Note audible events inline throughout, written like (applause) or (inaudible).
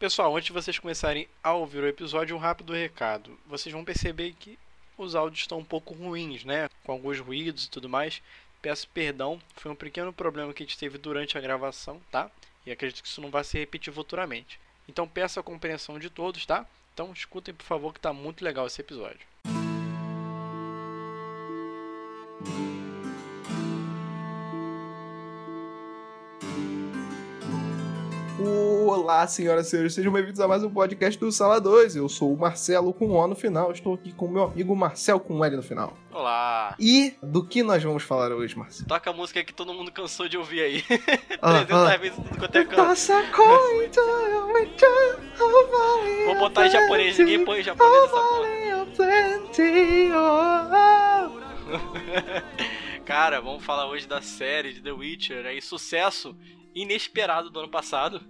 Pessoal, antes de vocês começarem a ouvir o episódio, um rápido recado. Vocês vão perceber que os áudios estão um pouco ruins, né? Com alguns ruídos e tudo mais. Peço perdão, foi um pequeno problema que a gente teve durante a gravação, tá? E acredito que isso não vai se repetir futuramente. Então peço a compreensão de todos, tá? Então escutem, por favor, que tá muito legal esse episódio. Olá, senhoras e senhores, sejam bem-vindos a mais um podcast do Sala 2. Eu sou o Marcelo com O no final, estou aqui com o meu amigo Marcel com L no final. Olá! E do que nós vamos falar hoje, Marcelo? Toca a música que todo mundo cansou de ouvir aí. Ah, (laughs) 300 ah. vezes tudo quanto é canto. Nossa, coisa, Vou botar em japonês, ninguém põe em japonês essa porra. (laughs) Cara, vamos falar hoje da série de The Witcher, aí sucesso inesperado do ano passado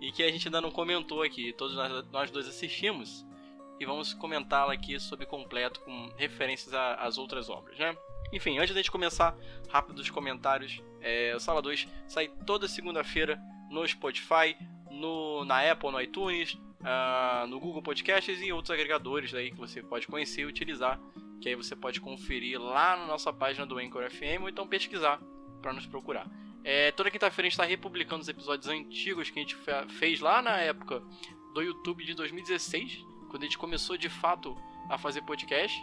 e que a gente ainda não comentou aqui. Todos nós, nós dois assistimos e vamos comentá-la aqui sob completo com referências às outras obras, né? Enfim, antes da gente começar, rápido os comentários. É, Sala 2 sai toda segunda-feira no Spotify, no, na Apple, no iTunes, ah, no Google Podcasts e outros agregadores aí que você pode conhecer e utilizar, que aí você pode conferir lá na nossa página do Anchor FM ou então pesquisar para nos procurar. É, toda quinta-feira a gente está republicando os episódios antigos que a gente fe- fez lá na época do YouTube de 2016, quando a gente começou de fato a fazer podcast.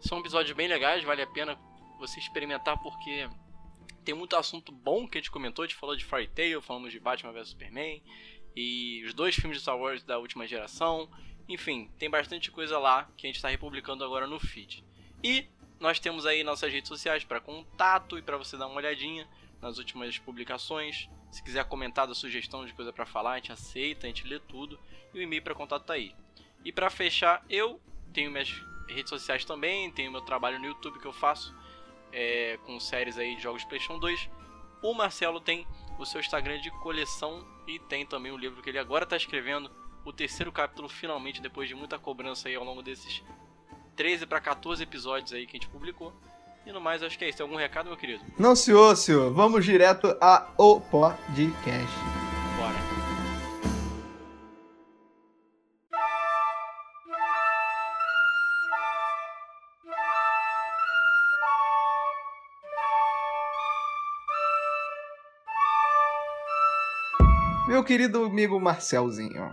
São episódios bem legais, vale a pena você experimentar porque tem muito assunto bom que a gente comentou. A gente falou de Fairy Tail, falamos de Batman vs Superman e os dois filmes de Star Wars da última geração. Enfim, tem bastante coisa lá que a gente está republicando agora no feed. E nós temos aí nossas redes sociais para contato e para você dar uma olhadinha nas últimas publicações. Se quiser comentar da sugestão de coisa para falar, a gente aceita, a gente lê tudo. E o e-mail para contato tá aí. E para fechar, eu tenho minhas redes sociais também, tenho meu trabalho no YouTube que eu faço é, com séries aí de jogos PlayStation 2. O Marcelo tem o seu Instagram de coleção e tem também o livro que ele agora está escrevendo, o terceiro capítulo finalmente depois de muita cobrança aí ao longo desses 13 para 14 episódios aí que a gente publicou. E no mais, acho que é isso. Tem algum recado, meu querido? Não, senhor, senhor, vamos direto ao podcast. Bora. Meu querido amigo Marcelzinho,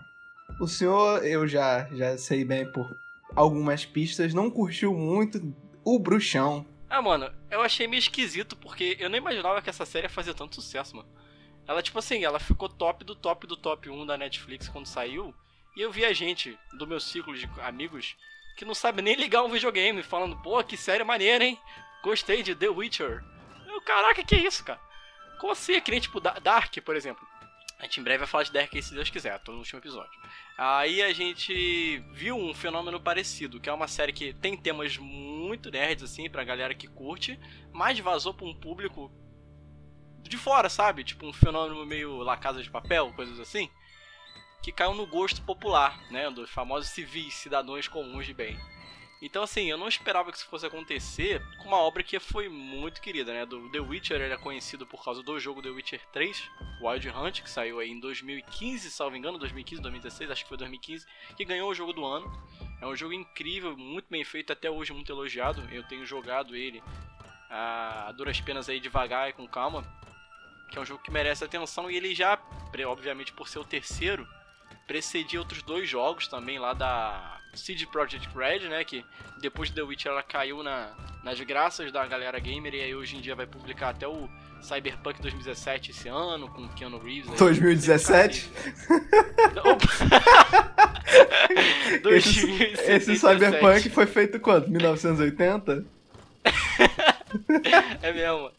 o senhor, eu já, já sei bem por algumas pistas, não curtiu muito o Bruxão. Ah, mano, eu achei meio esquisito porque eu nem imaginava que essa série ia fazer tanto sucesso, mano. Ela, tipo assim, ela ficou top do top do top 1 da Netflix quando saiu. E eu vi a gente do meu ciclo de amigos que não sabe nem ligar um videogame, falando, pô, que série maneira, hein? Gostei de The Witcher. Eu, caraca, que isso, cara? Como assim? É que nem tipo Da- Dark, por exemplo. A gente em breve vai falar de aí, se Deus quiser, tô no último episódio. Aí a gente viu um fenômeno parecido, que é uma série que tem temas muito nerds, assim, pra galera que curte, mas vazou pra um público de fora, sabe? Tipo um fenômeno meio La Casa de Papel, coisas assim, que caiu no gosto popular, né? Dos famosos civis, cidadãos comuns de bem. Então, assim, eu não esperava que isso fosse acontecer com uma obra que foi muito querida, né? Do The Witcher, ele é conhecido por causa do jogo The Witcher 3, Wild Hunt, que saiu aí em 2015, salvo engano, 2015, 2016, acho que foi 2015, que ganhou o jogo do ano. É um jogo incrível, muito bem feito, até hoje muito elogiado. Eu tenho jogado ele a, duras penas aí, devagar e com calma. Que é um jogo que merece atenção e ele já, obviamente por ser o terceiro, precedia outros dois jogos também lá da CD Projekt Red, né? Que depois de The Witcher ela caiu na, nas graças da galera gamer e aí hoje em dia vai publicar até o Cyberpunk 2017 esse ano, com Keanu Reeves. aí. 2017? (laughs) Opa! (laughs) Esse, esse Cyberpunk foi feito quando? 1980? (laughs) É mesmo.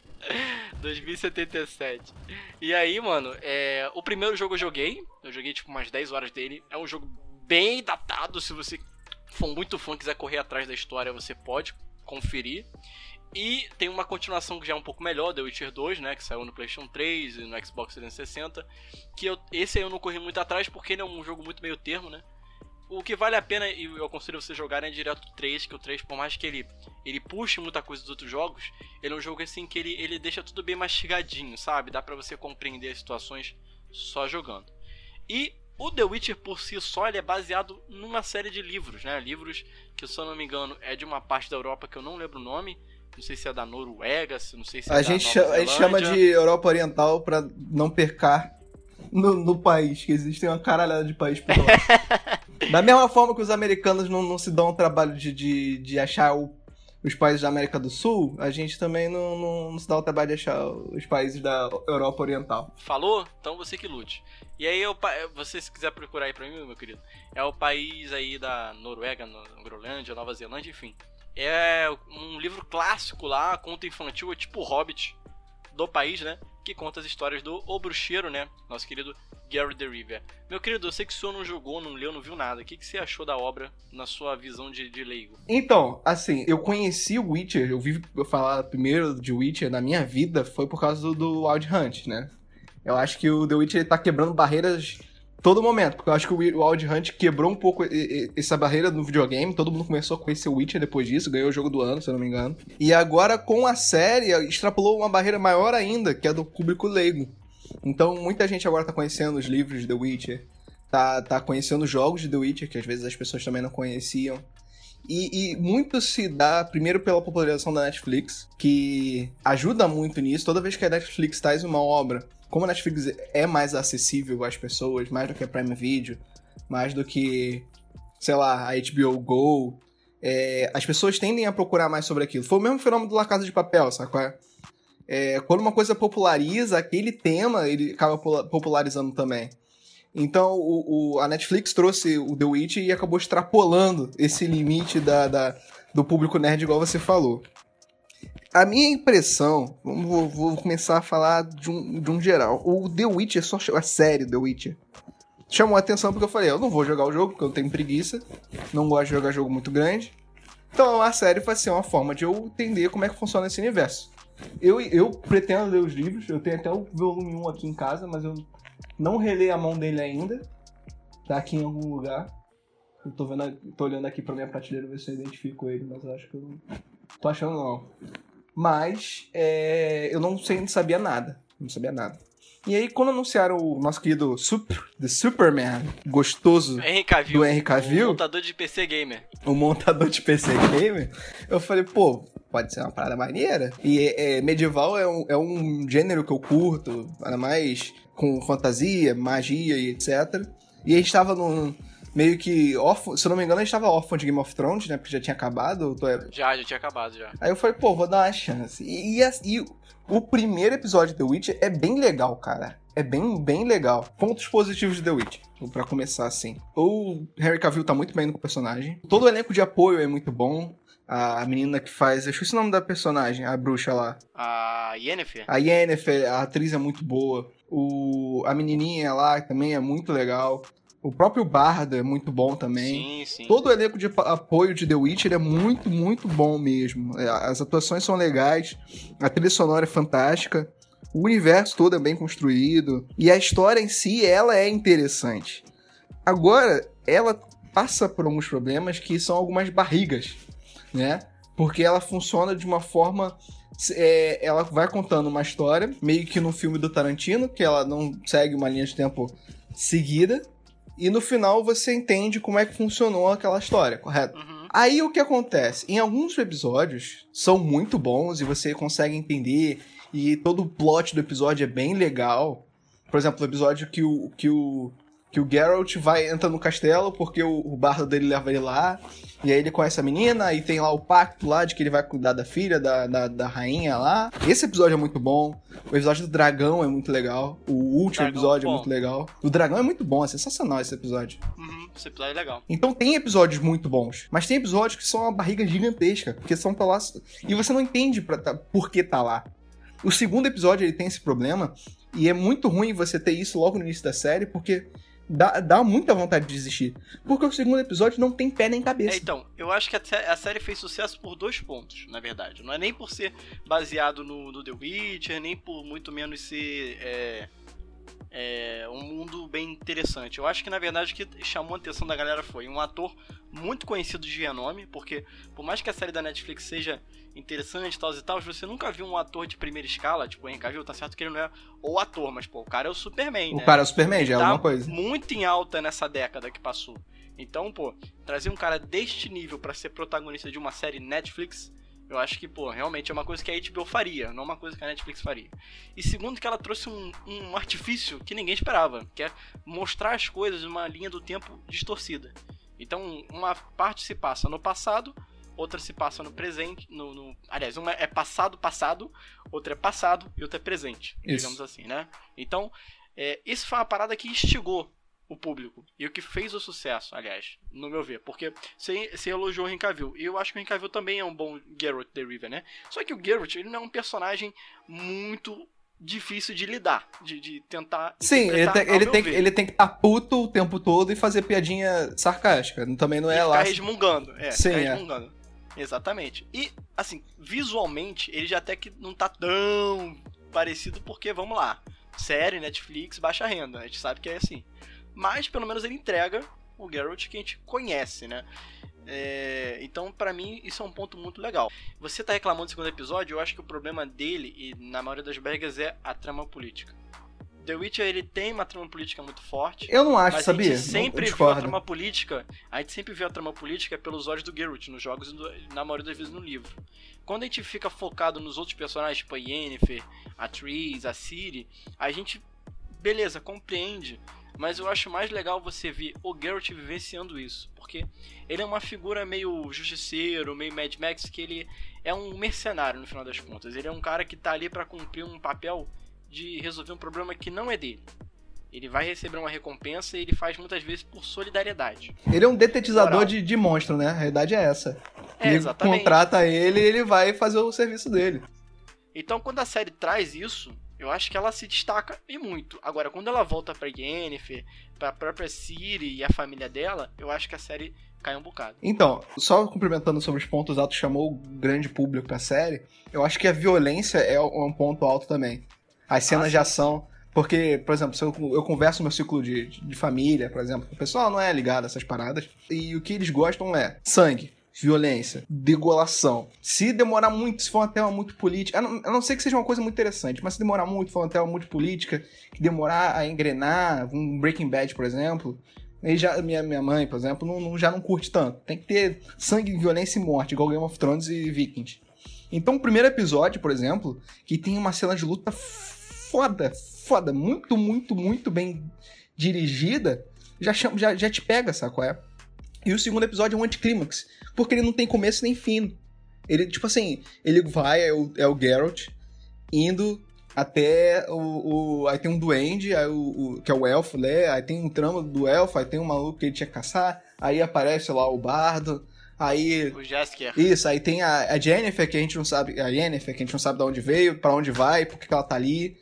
2077. E aí, mano, é, o primeiro jogo eu joguei. Eu joguei tipo umas 10 horas dele. É um jogo bem datado. Se você for muito fã quiser correr atrás da história, você pode conferir. E tem uma continuação que já é um pouco melhor, The Witcher 2, né? Que saiu no PlayStation 3 e no Xbox 360. Que eu, esse aí eu não corri muito atrás porque ele é um jogo muito meio termo, né? O que vale a pena e eu aconselho você jogar é direto o 3, que o 3, por mais que ele, ele puxe muita coisa dos outros jogos, ele é um jogo assim que ele, ele deixa tudo bem mastigadinho, sabe? Dá pra você compreender as situações só jogando. E O The Witcher por si só ele é baseado numa série de livros, né? Livros que, se eu não me engano, é de uma parte da Europa que eu não lembro o nome. Não sei se é da Noruega, não sei se é a da gente chama, A gente chama de Europa Oriental pra não percar no, no país, que existe uma caralhada de país por lá. (laughs) da mesma forma que os americanos não, não se dão o trabalho de, de, de achar o- os países da América do Sul, a gente também não, não, não se dá o trabalho de achar os países da Europa Oriental. Falou? Então você que lute. E aí, eu, você se quiser procurar aí pra mim, meu querido, é o país aí da Noruega, no- Groenlândia, Nova Zelândia, enfim. É um livro clássico lá, conto infantil, é tipo Hobbit do país, né? Que conta as histórias do O Bruxeiro, né? Nosso querido Gary the River. Meu querido, eu sei que o senhor não jogou, não leu, não viu nada. O que, que você achou da obra na sua visão de, de leigo? Então, assim, eu conheci o Witcher, eu vi eu falar primeiro de Witcher na minha vida, foi por causa do, do Wild Hunt, né? Eu acho que o The Witcher ele tá quebrando barreiras todo momento, porque eu acho que o Wi- o Wild Hunt quebrou um pouco essa barreira no videogame, todo mundo começou a conhecer o Witcher depois disso, ganhou o jogo do ano, se eu não me engano. E agora com a série, extrapolou uma barreira maior ainda, que é do público leigo. Então, muita gente agora tá conhecendo os livros de The Witcher, tá, tá conhecendo os jogos de The Witcher, que às vezes as pessoas também não conheciam. E, e muito se dá, primeiro, pela popularização da Netflix, que ajuda muito nisso. Toda vez que a Netflix traz uma obra, como a Netflix é mais acessível às pessoas, mais do que a Prime Video, mais do que, sei lá, a HBO Go, é, as pessoas tendem a procurar mais sobre aquilo. Foi o mesmo fenômeno do La Casa de Papel, qual é? Quando uma coisa populariza, aquele tema, ele acaba popularizando também. Então, o, o- a Netflix trouxe o The Witch e acabou extrapolando esse limite da, da- do público nerd, igual você falou. A minha impressão, vou, vou começar a falar de um, de um geral. O The Witcher, só a série The Witcher, chamou a atenção porque eu falei, eu não vou jogar o jogo porque eu tenho preguiça, não gosto de jogar jogo muito grande. Então a série vai ser uma forma de eu entender como é que funciona esse universo. Eu, eu pretendo ler os livros, eu tenho até o volume 1 aqui em casa, mas eu não relei a mão dele ainda. Tá aqui em algum lugar. Eu tô, vendo, tô olhando aqui pra minha prateleira ver se eu identifico ele, mas eu acho que eu não tô achando não. Mas é, eu não sei, não sabia nada. Não sabia nada. E aí, quando anunciaram o nosso querido Super, The Superman, gostoso, Henry Cavill. Do Henry Cavill? o montador de PC Gamer. o montador de PC Gamer, eu falei, pô, pode ser uma parada maneira. E é, medieval é um, é um gênero que eu curto, ainda mais com fantasia, magia e etc. E a gente tava num meio que órfão, se eu não me engano, a gente tava órfão de Game of Thrones, né? Porque já tinha acabado. tô- Já, já tinha acabado já. Aí eu falei, pô, vou dar uma chance. E, e e o primeiro episódio de The Witch é bem legal, cara. É bem, bem legal. Pontos positivos de The Witch, pra começar assim. O Harry Cavill tá muito bem no personagem. Todo o elenco de apoio é muito bom. A menina que faz. Eu esqueci o nome da personagem, a bruxa lá. A Yennefer. A Yennefer, a atriz é muito boa. O, a menininha lá também é muito legal. O próprio Bardo é muito bom também. Sim, sim. Todo o elenco de apoio de The Witcher é muito, muito bom mesmo. É, As atuações são legais, a trilha sonora é fantástica, o universo todo é bem construído e a história em si ela é interessante. Agora, ela passa por alguns problemas que são algumas barrigas, né? Porque ela funciona de uma forma. é, ela vai contando uma história, meio que no filme do Tarantino, que ela não segue uma linha de tempo seguida. E no final você entende como é que funcionou aquela história, correto? Uhum. Aí o que acontece? Em alguns episódios são muito bons e você consegue entender e todo o plot do episódio é bem legal. Por exemplo, o episódio que o que o que o Geralt vai entra no castelo porque o, o bardo dele leva ele lá e aí ele conhece a menina e tem lá o pacto lá de que ele vai cuidar da filha da, da, da rainha lá. Esse episódio é muito bom. O episódio do dragão é muito legal. O último Dragão, episódio é bom. muito legal. O dragão é muito bom, é sensacional esse episódio. Uhum. Esse episódio é legal. Então tem episódios muito bons, mas tem episódios que são uma barriga gigantesca, porque são pra lá e você não entende pra tá- por que tá lá. O segundo episódio ele tem esse problema e é muito ruim você ter isso logo no início da série, porque dá, dá muita vontade de desistir. Porque o segundo episódio não tem pé nem É, cabeça. então, eu acho que a, a série fez sucesso por dois pontos, na verdade. Não é nem por ser baseado no, no The Witcher, nem por muito menos ser. É, é, um mundo bem interessante. Eu acho que na verdade o que chamou a atenção da galera foi um ator muito conhecido de renome, porque por mais que a série da Netflix seja interessante, tal e tal, você nunca viu um ator de primeira escala, tipo o Henry Cavill, tá certo que ele não é o ator, mas pô, o cara é o Superman, o né? cara é o Superman, já é tá alguma coisa. muito em alta nessa década que passou. Então, pô, trazer um cara deste nível para ser protagonista de uma série Netflix eu acho que, pô, realmente é uma coisa que a HBO faria, não uma coisa que a Netflix faria. E segundo, que ela trouxe um, um artifício que ninguém esperava, que é mostrar as coisas numa linha do tempo distorcida. Então, uma parte se passa no passado, outra se passa no presente, no, no, aliás, uma é passado passado, outra é passado e outra é presente, Isso. digamos assim, né? Então, é, isso foi uma parada que instigou o público. E o que fez o sucesso, aliás, no meu ver. Porque você, você elogiou o Henry. E eu acho que o Henry também é um bom Geralt the River, né? Só que o Geralt, ele não é um personagem muito difícil de lidar, de, de tentar Sim, ele tem, ele, tem, ver. ele tem que estar puto o tempo todo e fazer piadinha sarcástica. Também não E é ficar lá. resmungando. É, Sim, ficar é. resmungando. Exatamente. E, assim, visualmente, ele já até que não tá tão parecido, porque, vamos lá, série, Netflix, baixa renda. A gente sabe que é assim. Mas, pelo menos, ele entrega o Geralt que a gente conhece, né? É, então, pra mim, isso é um ponto muito legal. Você tá reclamando do segundo episódio, eu acho que o problema dele, e na maioria das bregas, é a trama política. The Witcher, ele tem uma trama política muito forte. Eu não acho, Mas sabia? a gente sempre viu a trama política. A gente sempre viu a trama política pelos olhos do Geralt nos jogos e na maioria das vezes no livro. Quando a gente fica focado nos outros personagens, tipo a Yennefer, a Triss, a Ciri, a gente, beleza, compreende. Mas eu acho mais legal você ver o Geralt vivenciando isso. Porque ele é uma figura meio justiceiro, meio Mad Max, que ele é um mercenário no final das contas. Ele é um cara que tá ali pra cumprir um papel de resolver um problema que não é dele. Ele vai receber uma recompensa e ele faz muitas vezes por solidariedade. Ele é um detetizador de, de monstro, né? A realidade é essa. É, ele exatamente. contrata ele e ele vai fazer o serviço dele. Então, quando a série traz isso, eu acho que ela se destaca e muito. Agora, quando ela volta pra Yennefer, pra própria Ciri e a família dela, eu acho que a série cai um bocado. Então, só complementando sobre os pontos altos, chamou o grande público pra série. Eu acho que a violência é um ponto alto também. As cenas Ah, de ação. Porque, por exemplo, se eu, eu converso no meu ciclo de, de família, por exemplo, o pessoal não é ligado a essas paradas. E o que eles gostam é sangue, violência, degolação. Se demorar muito, se for uma tela muito política, a não, a não ser que seja uma coisa muito interessante, mas se demorar muito, for uma tela muito política, que demorar a engrenar, um Breaking Bad, por exemplo, Aí já, minha, minha mãe, por exemplo, não, não- já não curte tanto. Tem que ter sangue, violência e morte, igual Game of Thrones e Vikings. Então, o primeiro episódio, por exemplo, que tem uma cena de luta foda, foda, muito, muito, muito bem dirigida, já, chama, já, já te pega, saco? É? E o segundo episódio é um anticlímax, porque ele não tem começo nem fim. Ele, tipo assim, ele vai, é o, é o Geralt, indo até o, o- Aí tem um duende, aí o, o- que é o elfo, né? Aí tem um trama do elfo, aí tem um maluco que ele tinha que caçar, aí aparece lá o bardo, aí. O Jaskier. Isso, aí tem a, a Jennifer, que a gente não sabe. A Yennefer, que a gente não sabe de onde veio, pra onde vai, por que que ela tá ali.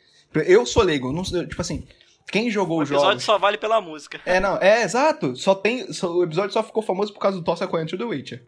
Eu sou leigo, não, sei- tipo assim, quem jogou O os episódio jogos. só vale pela música. É, não, é exato. Só tem. só- o episódio só ficou famoso por causa do Tossa Coentro do Witcher.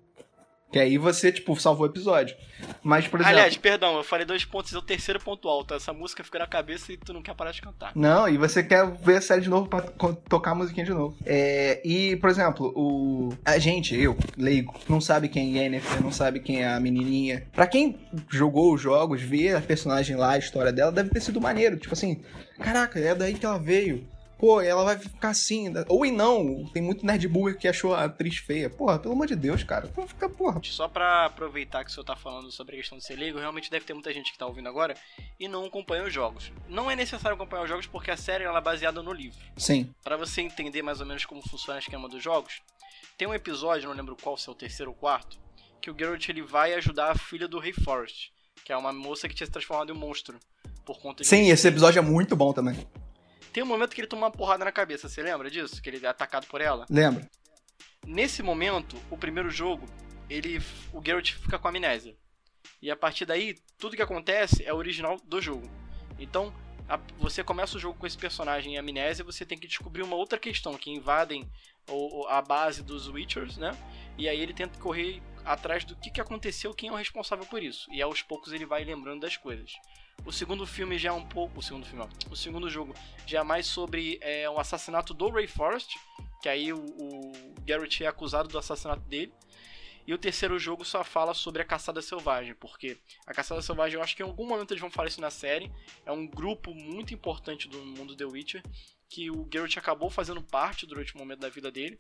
Que aí você, tipo, salvou o episódio. Mas, por exemplo. Aliás, perdão, eu falei dois pontos e é o terceiro ponto alto. Essa música ficou na cabeça e tu não quer parar de cantar. Não, e você quer ver a série de novo pra tocar a musiquinha de novo. É, e, por exemplo, o. A gente, eu, leigo, não sabe quem é Yennefer, não sabe quem é a menininha. Pra quem jogou os jogos, vê a personagem lá, a história dela, deve ter sido maneiro. Tipo assim, caraca, é daí que ela veio. Pô, ela vai ficar assim. Ou e não, tem muito nerd burger que achou a atriz feia. Porra, pelo amor de Deus, cara. Pô, Fica, porra. Só pra aproveitar que o senhor tá falando sobre a questão de ser leigo, realmente deve ter muita gente que tá ouvindo agora e não acompanha os jogos. Não é necessário acompanhar os jogos porque a série ela é baseada no livro. Sim. Pra você entender mais ou menos como funciona o esquema dos jogos, tem um episódio, não lembro qual, se é o terceiro ou quarto, que o Geralt ele vai ajudar a filha do Rei Forest, que é uma moça que tinha se transformado em um monstro por conta de Sim, esse episódio é muito bom também. Tem um momento que ele toma uma porrada na cabeça, você lembra disso? Que ele é atacado por ela? Lembra? Nesse momento, o primeiro jogo, ele o Geralt fica com amnésia. E a partir daí, tudo que acontece é o original do jogo. Então, a- você começa o jogo com esse personagem em amnésia, você tem que descobrir uma outra questão que invadem o- a base dos Witchers, né? E aí ele tenta correr atrás do que, que aconteceu, quem é o responsável por isso. E aos poucos ele vai lembrando das coisas. O segundo filme já é um pouco. O segundo filme, ó, O segundo jogo já é mais sobre é, o assassinato do Ray Forrest. Que aí o, o Garrett é acusado do assassinato dele. E o terceiro jogo só fala sobre a caçada selvagem, porque a caçada selvagem, eu acho que em algum momento eles vão falar isso na série. É um grupo muito importante do mundo The Witcher que o Geralt acabou fazendo parte durante o momento da vida dele.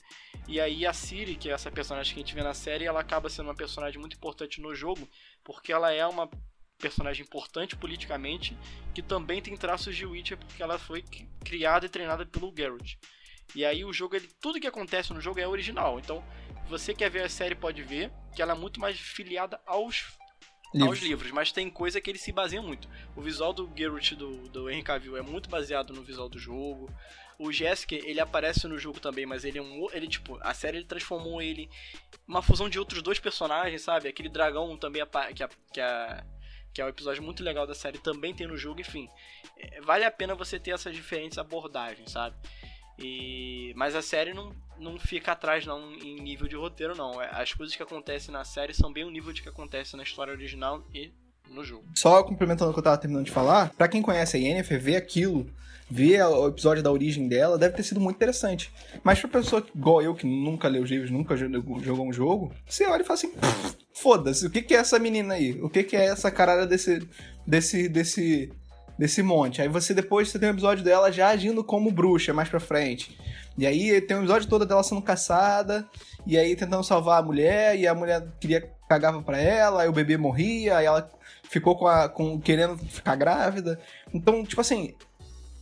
E aí a Ciri, que é essa personagem que a gente vê na série, ela acaba sendo uma personagem muito importante no jogo, porque ela é uma personagem importante politicamente, que também tem traços de Witcher, porque ela foi criada e treinada pelo Geralt. E aí o jogo, ele, tudo que acontece no jogo é original. Então, você quer ver a série pode ver que ela é muito mais filiada aos livros. aos livros, mas tem coisa que ele se baseia muito. O visual do Geralt do, do Henry Cavill é muito baseado no visual do jogo. O Jessica, ele aparece no jogo também, mas ele é um. Ele, tipo, a série ele transformou ele uma fusão de outros dois personagens, sabe? Aquele dragão também que a, que a, que é um episódio muito legal da série, também tem no jogo, enfim. É, vale a pena você ter essas diferentes abordagens, sabe? E, mas a série não, não fica atrás não em nível de roteiro não. É, as coisas que acontecem na série são bem o nível de que acontece na história original e no jogo. Só complementando o que eu tava terminando de falar, para quem conhece a Yennefer, ver aquilo, ver o episódio da origem dela, deve ter sido muito interessante. Mas pra pessoa igual eu, que nunca leu os livros, nunca jogou um jogo, você olha e fala assim, foda-se, o que que é essa menina aí? O que que é essa caralho desse, desse, desse desse monte. Aí você depois você tem um episódio dela já agindo como bruxa mais pra frente. E aí tem um episódio todo dela sendo caçada, e aí tentando salvar a mulher, e a mulher queria cagava para ela, aí o bebê morria, aí ela ficou com a, com, querendo ficar grávida. Então, tipo assim,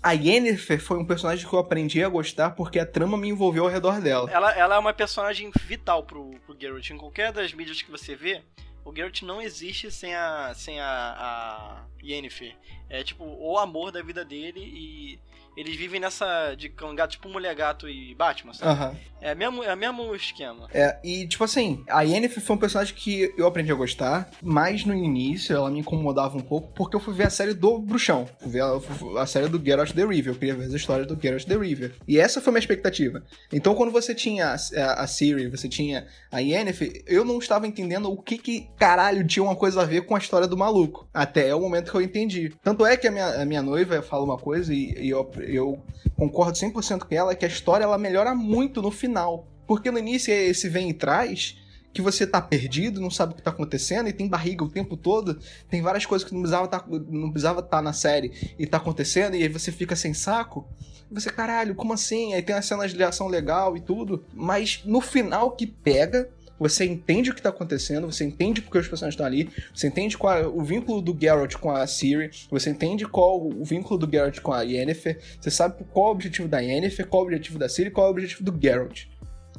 a Yennefer foi um personagem que eu aprendi a gostar porque a trama me envolveu ao redor dela. Ela, ela é uma personagem vital pro, pro Geralt. Em qualquer das mídias que você vê, o Geralt não existe sem a, sem a, a Yennefer. É tipo o amor da vida dele e eles vivem nessa de cão gato, tipo mulher gato e Batman, sabe? Uhum. É, mesmo, é mesmo esquema. É, e tipo assim, a Yennefer foi um personagem que eu aprendi a gostar, mas no início ela me incomodava um pouco porque eu fui ver a série do Bruxão. Fui ver a, a série do Geralt the River. Eu queria ver as histórias do Geralt the River. E essa foi a minha expectativa. Então quando você tinha a, a, a Ciri, você tinha a Yennefer, eu não estava entendendo o que que caralho tinha uma coisa a ver com a história do maluco. Até o momento que eu entendi. Tanto é que a minha, a minha noiva fala uma coisa e, e eu eu concordo 100% com ela, que a história ela melhora muito no final. Porque no início é esse vem e traz, que você tá perdido, não sabe o que tá acontecendo, e tem barriga o tempo todo, tem várias coisas que não precisava tá, não precisava tá na série e tá acontecendo, e aí você fica sem saco. E você, caralho, como assim? Aí tem as cenas de ação legal e tudo, mas no final que pega, você entende o que está acontecendo, você entende porque os personagens estão ali, você entende qual é o vínculo do Geralt com a Ciri, você entende qual o vínculo do Geralt com a Yennefer, você sabe qual o objetivo da Yennefer, qual o objetivo da Ciri, qual o objetivo do Geralt.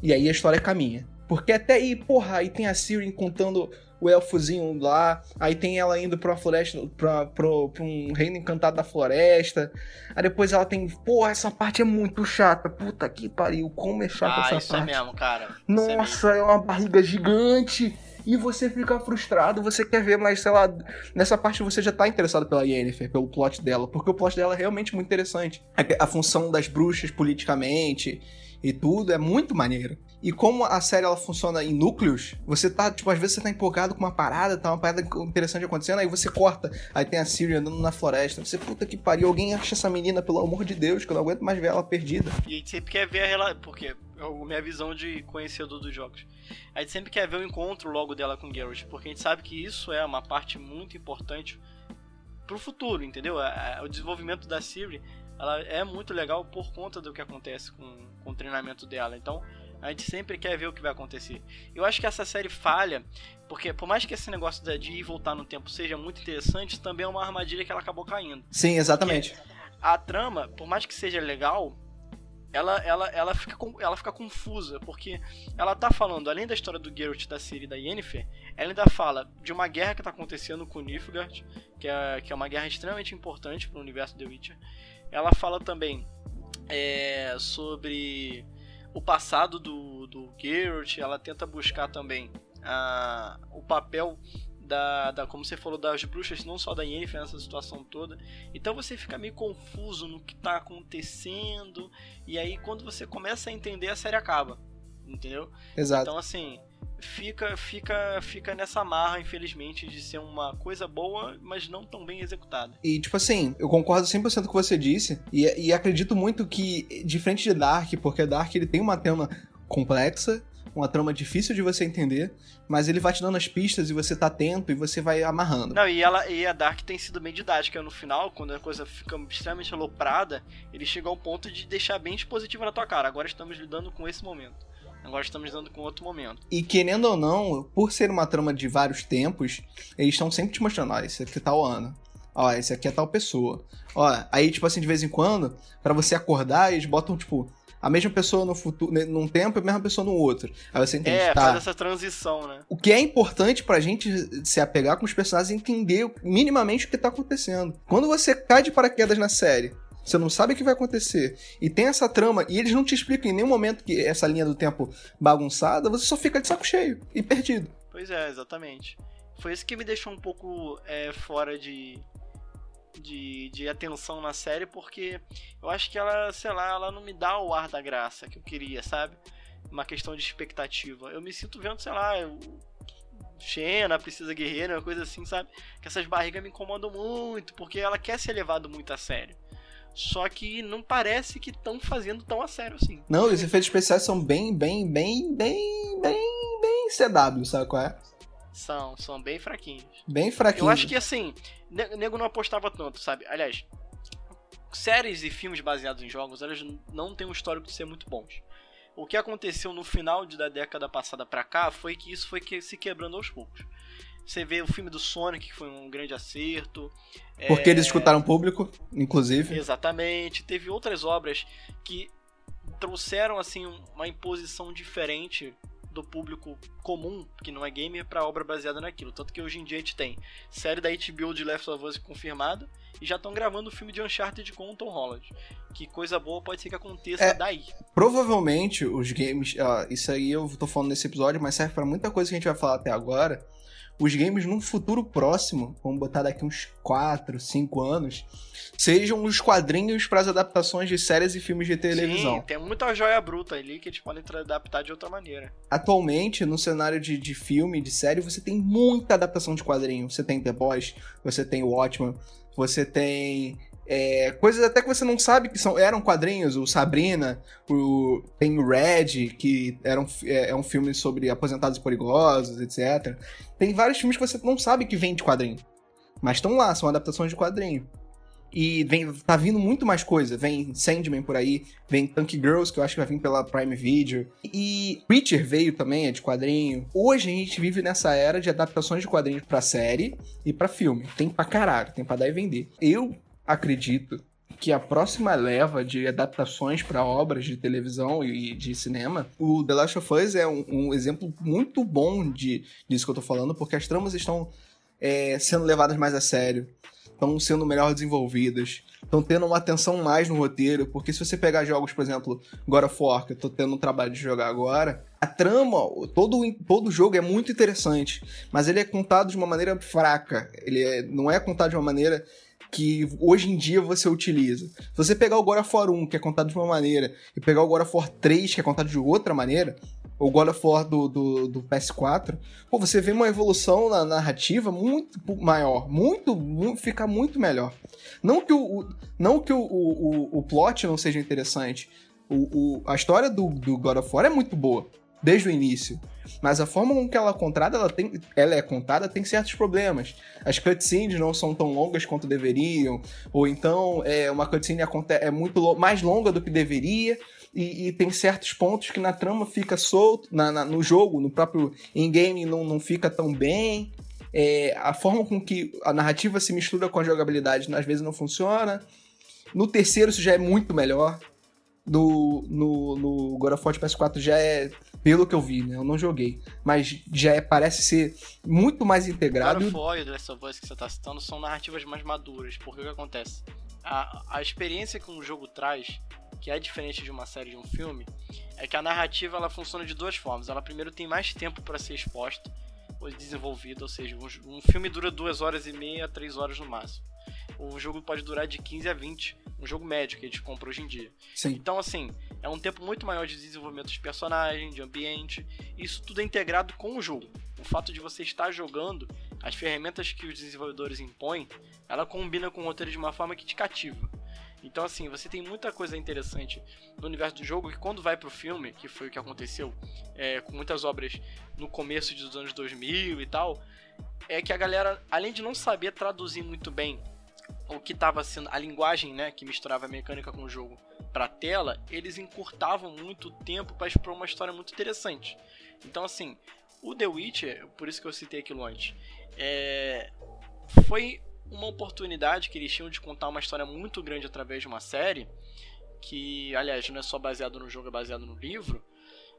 E aí a história caminha. Porque até aí, porra, aí tem a Ciri contando o elfozinho lá, aí tem ela indo pra floresta, pra, pra, pra, um reino encantado da floresta, aí depois ela tem, porra, essa parte é muito chata, puta que pariu, como é chata ah, essa isso parte. é mesmo, cara. É Nossa, é, é uma barriga gigante, e você fica frustrado, você quer ver, mas sei lá, nessa parte você já tá interessado pela Yennefer, pelo plot dela, porque o plot dela é realmente muito interessante. A, a função das bruxas politicamente e tudo é muito maneiro. E como a série ela funciona em núcleos, você tá, tipo, às vezes você tá empolgado com uma parada, tá uma parada interessante acontecendo, aí você corta, aí tem a Siri andando na floresta. Você, puta que pariu, alguém acha essa menina, pelo amor de Deus, que eu não aguento mais ver ela perdida. E a gente sempre quer ver a relação, porque é minha visão de conhecedor dos jogos. A gente sempre quer ver o encontro logo dela com Geralt, porque a gente sabe que isso é uma parte muito importante pro futuro, entendeu? O desenvolvimento da Siri, ela é muito legal por conta do que acontece com, com o treinamento dela. Então, a gente sempre quer ver o que vai acontecer. Eu acho que essa série falha, porque por mais que esse negócio de ir e voltar no tempo seja muito interessante, também é uma armadilha que ela acabou caindo. Sim, exatamente. Porque a trama, por mais que seja legal, ela, ela, ela, fica, ela fica confusa, porque ela tá falando, além da história do Geralt, da Ciri e da Yennefer, ela ainda fala de uma guerra que tá acontecendo com Nilfgaard, que é, que é uma guerra extremamente importante pro universo The Witcher. Ela fala também é, sobre o passado do, do Geralt, ela tenta buscar também a, o papel da, da, como você falou, das bruxas, não só da Yennefer nessa situação toda. Então você fica meio confuso no que está acontecendo, e aí quando você começa a entender, a série acaba, entendeu? Exato. Então assim, fica fica fica nessa marra, infelizmente, de ser uma coisa boa, mas não tão bem executada. E, tipo assim, eu concordo 100% com o que você disse, e, e acredito muito que, diferente de Dark, porque Dark ele tem uma tema complexa, uma trama difícil de você entender, mas ele vai te dando as pistas e você tá atento e você vai amarrando. Não, e, ela, e a Dark tem sido bem didática no final, quando a coisa fica extremamente aloprada, ele chega ao ponto de deixar bem expositiva na tua cara. Agora estamos lidando com esse momento. Agora estamos lidando com outro momento. E querendo ou não, por ser uma trama de vários tempos, eles estão sempre te mostrando, ó, esse aqui é tal ano. Ó, esse aqui é tal pessoa. Ó, aí, tipo assim, de vez em quando, para você acordar, eles botam, tipo, a mesma pessoa no futuro, num tempo e a mesma pessoa no outro. Aí você entende, É, tá? faz essa transição, né? O que é importante pra gente se apegar com os personagens e entender minimamente o que tá acontecendo. Quando você cai de paraquedas na série, você não sabe o que vai acontecer, e tem essa trama, e eles não te explicam em nenhum momento que essa linha do tempo bagunçada, você só fica de saco cheio e perdido. Pois é, exatamente. Foi isso que me deixou um pouco é, fora de, de, de atenção na série, porque eu acho que ela, sei lá, ela não me dá o ar da graça que eu queria, sabe? Uma questão de expectativa. Eu me sinto vendo, sei lá, eu... Xena, Precisa Guerreira, uma coisa assim, sabe? Que essas barrigas me incomodam muito, porque ela quer ser levado muito a sério. Só que não parece que estão fazendo tão a sério assim. Não, os efeitos especiais são bem, bem, bem, bem, bem, bem CW, sabe qual é? São, são bem fraquinhos. Bem fraquinho. Eu acho que assim, ne- nego não apostava tanto, sabe? Aliás, séries e filmes baseados em jogos, elas não têm um histórico de ser muito bons. O que aconteceu no final da década passada pra cá foi que isso foi que- se quebrando aos poucos. Você vê o filme do Sonic, que foi um grande acerto. Porque é, eles escutaram o público, inclusive. Exatamente. Teve outras obras que trouxeram assim uma imposição diferente do público comum, que não é gamer, pra obra baseada naquilo. Tanto que hoje em dia a gente tem série da HBO de Left of Us confirmada e já estão gravando o filme de Uncharted com o Tom Holland. Que coisa boa pode ser que aconteça É. daí. Provavelmente os games. ó, isso aí eu tô falando nesse episódio, mas serve pra muita coisa que a gente vai falar até agora. Os games num futuro próximo, vamos botar daqui uns 4, 5 anos, sejam os quadrinhos para as adaptações de séries e filmes de televisão. Sim, tem muita joia bruta ali que eles podem adaptar de outra maneira. Atualmente, no cenário de, de filme, de série, você tem muita adaptação de quadrinho. Você tem The Boys, você tem Watchmen, você tem é, coisas até que você não sabe que são, eram quadrinhos. O Sabrina, o, tem o Red, que era um, é, é um filme sobre aposentados e perigosos, etc. Tem vários filmes que você não sabe que vem de quadrinho. Mas estão lá, são adaptações de quadrinho. E vem, tá vindo muito mais coisa. Vem Sandman por aí, vem Tank Girls, que eu acho que vai vir pela Prime Video. E Preacher veio também, é de quadrinho. Hoje a gente vive nessa era de adaptações de quadrinhos pra série e pra filme. Tem pra caralho, tem pra dar e vender. Eu acredito que a próxima leva de adaptações para obras de televisão e de cinema, o The Last of Us é um, um exemplo muito bom de, disso que eu tô falando, porque as tramas estão é, sendo levadas mais a sério, estão sendo melhor desenvolvidas, estão tendo uma atenção mais no roteiro, porque se você pegar jogos, por exemplo, God of War, que eu tô tendo um trabalho de jogar agora, a trama, todo, todo jogo é muito interessante, mas ele é contado de uma maneira fraca, ele é- não é contado de uma maneira que hoje em dia você utiliza. Se você pegar o God of War 1, que é contado de uma maneira, e pegar o God of War 3, que é contado de outra maneira, ou God of War do, do, do PS4, pô, você vê uma evolução na narrativa muito maior, muito, mu- fica muito melhor. Não que o, o- não que o, o, o plot não seja interessante, o, o- a história do, do God of War é muito boa, desde o início. Mas a forma com que ela é contada, ela, tem, ela é contada tem certos problemas. As cutscenes não são tão longas quanto deveriam, ou então é, uma cutscene é muito mais longa do que deveria, e, e tem certos pontos que na trama fica solto, na, na- no jogo, no próprio in-game não, não fica tão bem. É, a forma com que a narrativa se mistura com a jogabilidade às vezes não funciona. No terceiro isso já é muito melhor. No, no, no God of War de PS4 já é, pelo que eu vi, né? Eu não joguei. Mas já é, parece ser muito mais integrado. War e The Last of Us que você tá citando são narrativas mais maduras, porque o que acontece? A, a experiência que um jogo traz, que é diferente de uma série de um filme, é que a narrativa ela funciona de duas formas. Ela primeiro tem mais tempo para ser exposta ou desenvolvida, ou seja, um, um filme dura duas horas e meia a três horas no máximo. O jogo pode durar de 15 a 20, um jogo médio que a gente compra hoje em dia. Sim. Então, assim, é um tempo muito maior de desenvolvimento de personagem, de ambiente. Isso tudo é integrado com o jogo. O fato de você estar jogando, as ferramentas que os desenvolvedores impõem, ela combina com o roteiro de uma forma que te cativa. Então, assim, você tem muita coisa interessante no universo do jogo que quando vai pro filme, que foi o que aconteceu é, com muitas obras no começo dos anos 2000 e tal, é que a galera, além de não saber traduzir muito bem o que estava sendo a linguagem, né, que misturava a mecânica com o jogo para tela, eles encurtavam muito tempo para expor uma história muito interessante. Então, assim, o The Witcher, por isso que eu citei aquilo antes, é, foi uma oportunidade que eles tinham de contar uma história muito grande através de uma série, que, aliás, não é só baseado no jogo, é baseado no livro,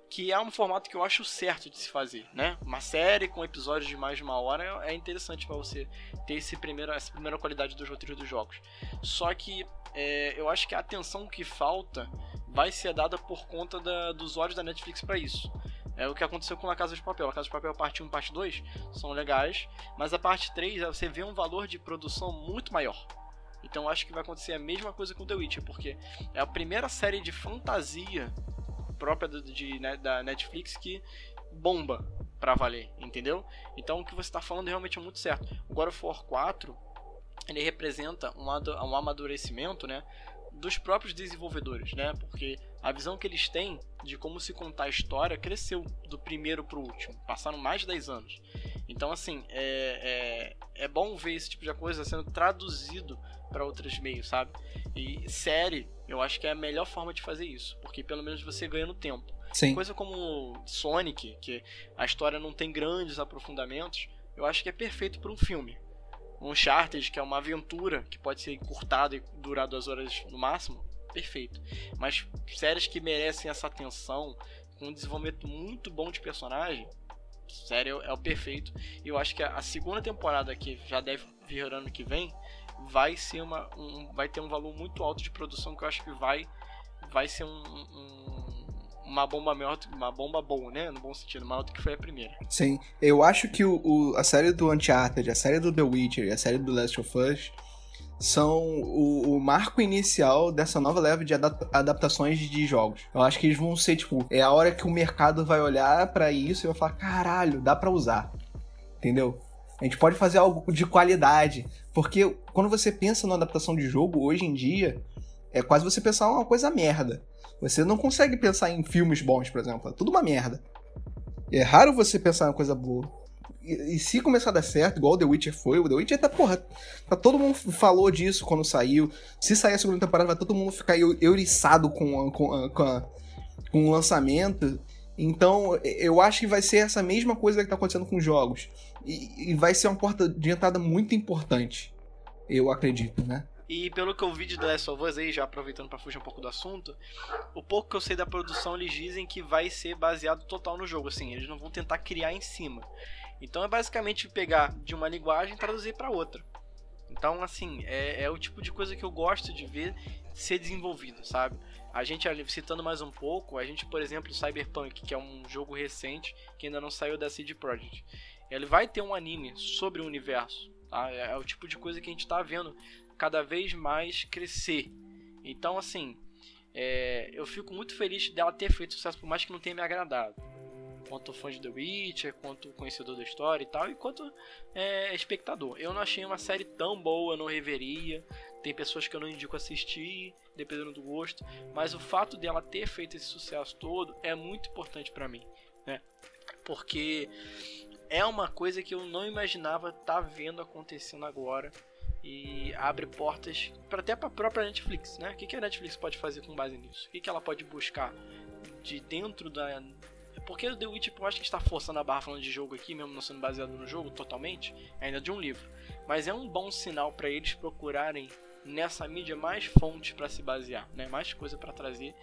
que é um formato que eu acho certo de se fazer, né? Uma série com episódios de mais de uma hora é interessante para você ter esse primeiro, essa primeira qualidade dos roteiros dos jogos. Só que é, eu acho que a atenção que falta vai ser dada por conta da, dos olhos da Netflix para isso. É o que aconteceu com a Casa de Papel. A Casa de Papel parte 1 e parte 2 são legais, mas a parte 3 você vê um valor de produção muito maior. Então acho que vai acontecer a mesma coisa com The Witcher, porque é a primeira série de fantasia própria do, de, né, da Netflix que bomba pra valer, entendeu? Então o que você está falando realmente é muito certo. O God of War 4 ele representa um, um amadurecimento, né? dos próprios desenvolvedores, né? Porque a visão que eles têm de como se contar a história cresceu do primeiro para o último. Passaram mais de 10 anos. Então, assim, é, é, é bom ver esse tipo de coisa sendo traduzido para outros meios, sabe? E série, eu acho que é a melhor forma de fazer isso, porque pelo menos você ganha no tempo. Sim. Coisa como Sonic, que a história não tem grandes aprofundamentos, eu acho que é perfeito para um filme. Uncharted, que é uma aventura que pode ser encurtada e durar duas horas no máximo, perfeito. Mas séries que merecem essa atenção, com um desenvolvimento muito bom de personagem, sério é o perfeito. E eu acho que a segunda temporada que já deve vir ano que vem vai ser uma um, vai ter um valor muito alto de produção que eu acho que vai vai ser um, um uma bomba maior, uma bomba boa, né? No bom sentido, maior do que foi a primeira. Sim, eu acho que o, o, a série do Uncharted, a série do The Witcher e a série do Last of Us são o, o, marco inicial dessa nova leva de adaptações de jogos. Eu acho que eles vão ser, tipo, é a hora que o mercado vai olhar para isso e vai falar: caralho, dá para usar. Entendeu? A gente pode fazer algo de qualidade. Porque quando você pensa na adaptação de jogo, hoje em dia, é quase você pensar uma coisa merda. Você não consegue pensar em filmes bons, por exemplo. É tudo uma merda. É raro você pensar em uma coisa boa. E, e, se começar a dar certo, igual o The Witcher foi, o The Witcher tá, porra, tá, todo mundo falou disso quando saiu. Se sair a segunda temporada, vai todo mundo ficar euriçado com, com, com, a, com o lançamento. Então, eu acho que vai ser essa mesma coisa que tá acontecendo com os jogos. E, e vai ser uma porta de entrada muito importante. Eu acredito, né? E pelo que eu vi de The Last of Us aí, já aproveitando para fugir um pouco do assunto, o pouco que eu sei da produção, eles dizem que vai ser baseado total no jogo, assim, eles não vão tentar criar em cima. Então é basicamente pegar de uma linguagem e traduzir para outra. Então, assim, é, é, o tipo de coisa que eu gosto de ver ser desenvolvido, sabe? A gente, citando mais um pouco, a gente, por exemplo, Cyberpunk, que é um jogo recente que ainda não saiu da CD Projekt. Ele vai ter um anime sobre o universo. Tá? É, é o tipo de coisa que a gente está vendo cada vez mais crescer. Então, assim, é, eu fico muito feliz dela ter feito sucesso, por mais que não tenha me agradado. Quanto fã de The Witcher, quanto conhecedor da história e tal, e quanto é, espectador. Eu não achei uma série tão boa, não reveria. Tem pessoas que eu não indico assistir, dependendo do gosto. Mas o fato dela ter feito esse sucesso todo é muito importante para mim, né? Porque é uma coisa que eu não imaginava estar tá vendo acontecendo agora e abre portas para até para a própria Netflix, né? O que, que a Netflix pode fazer com base nisso? O que, que ela pode buscar de dentro da porque o The Witch eu acho que está forçando a barra falando de jogo aqui, mesmo não sendo baseado no jogo totalmente, ainda de um livro. Mas é um bom sinal para eles procurarem nessa mídia mais fontes para se basear, né? Mais coisa para trazer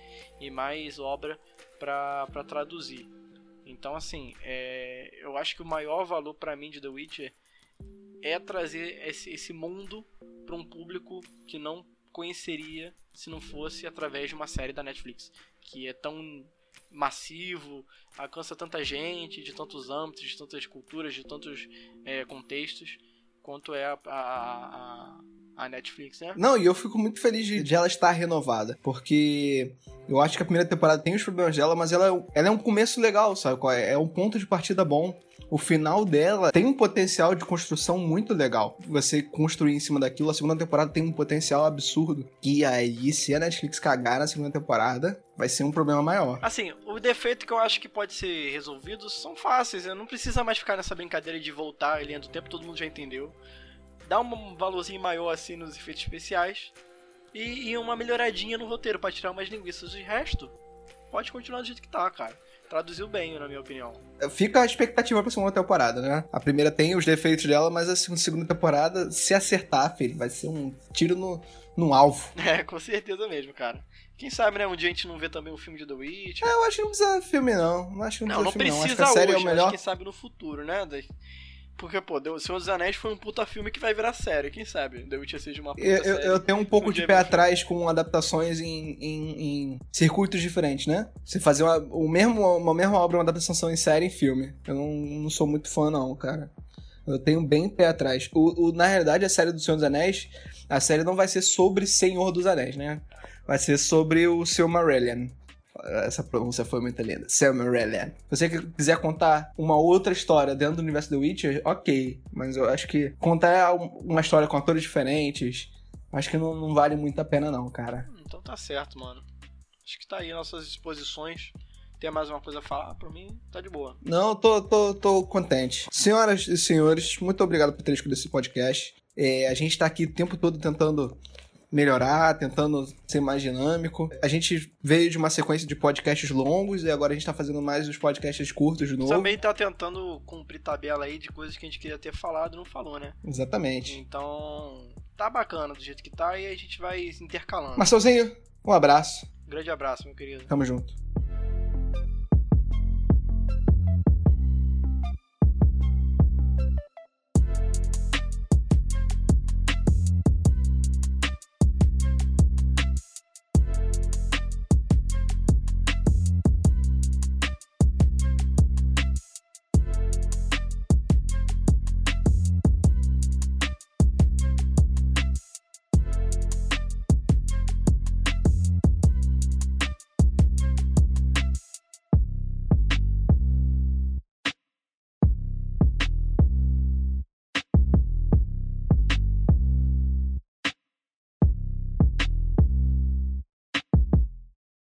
e mais obra para traduzir. Então, assim, é, eu acho que o maior valor para mim de The Witcher é trazer esse, esse mundo para um público que não conheceria se não fosse através de uma série da Netflix, que é tão massivo, alcança tanta gente, de tantos âmbitos, de tantas culturas, de tantos é, contextos, quanto é a, a, a, A Netflix, né? Não, e eu fico muito feliz de, de ela estar renovada, porque eu acho que a primeira temporada tem os problemas dela, mas ela, é ela é um começo legal, sabe? qual É É um ponto de partida bom. O final dela tem um potencial de construção muito legal. Você construir em cima daquilo, a segunda temporada tem um potencial absurdo. E aí, se a Netflix cagar na segunda temporada, vai ser um problema maior. Assim, o defeito que eu acho que pode ser resolvido são fáceis. Não precisa mais ficar nessa brincadeira de voltar a linha do tempo, todo mundo já entendeu dar um valorzinho maior assim nos efeitos especiais e, e uma melhoradinha no roteiro para tirar umas linguiças. De resto, pode continuar do jeito que tá, cara. Traduziu bem, na minha opinião. Fica a expectativa pra segunda temporada, né? A primeira tem os defeitos dela, mas a segunda temporada, se acertar, filho, vai ser um tiro no, no alvo. (laughs) É, com certeza mesmo, cara. Quem sabe, né? Um dia a gente não vê também o filme de The Witch. É, eu acho que não precisa filme, não. Não acho que não, não, precisa não filme, não. Acho que a série hoje, é o melhor. quem sabe no futuro, né? Porque, pô, O Senhor dos Anéis foi um puta filme que vai virar série, quem sabe? The Witcher seja uma puta eu, série. Eu tenho um pouco um de pé atrás com adaptações em, em, em, circuitos diferentes, né? Você fazer uma, o mesmo, uma mesma obra, uma adaptação em série e filme. Eu não, não sou muito fã, não, cara. Eu tenho bem pé atrás. O, o, na realidade, a série do Senhor dos Anéis, a série não vai ser sobre Senhor dos Anéis, né? Vai ser sobre o Silmarillion. Essa pronúncia foi muito linda. Silmarillion. Se você quiser contar uma outra história dentro do universo do Witcher, ok. Mas eu acho que contar uma história com atores diferentes, acho que não, não vale muito a pena não, cara. Então tá certo, mano. Acho que tá aí nossas exposições. Tem mais uma coisa a falar? Pra mim, tá de boa. Não, tô, tô, tô contente. Senhoras e senhores, muito obrigado por terem escolhido esse podcast. É, a gente tá aqui o tempo todo tentando melhorar, tentando ser mais dinâmico. A gente veio de uma sequência de podcasts longos e agora a gente tá fazendo mais os podcasts curtos de novo. Também tá tentando cumprir tabela aí de coisas que a gente queria ter falado e não falou, né? Exatamente. Então, tá bacana do jeito que tá e a gente vai intercalando. Marcelzinho, um abraço. grande abraço, meu querido. Tamo junto.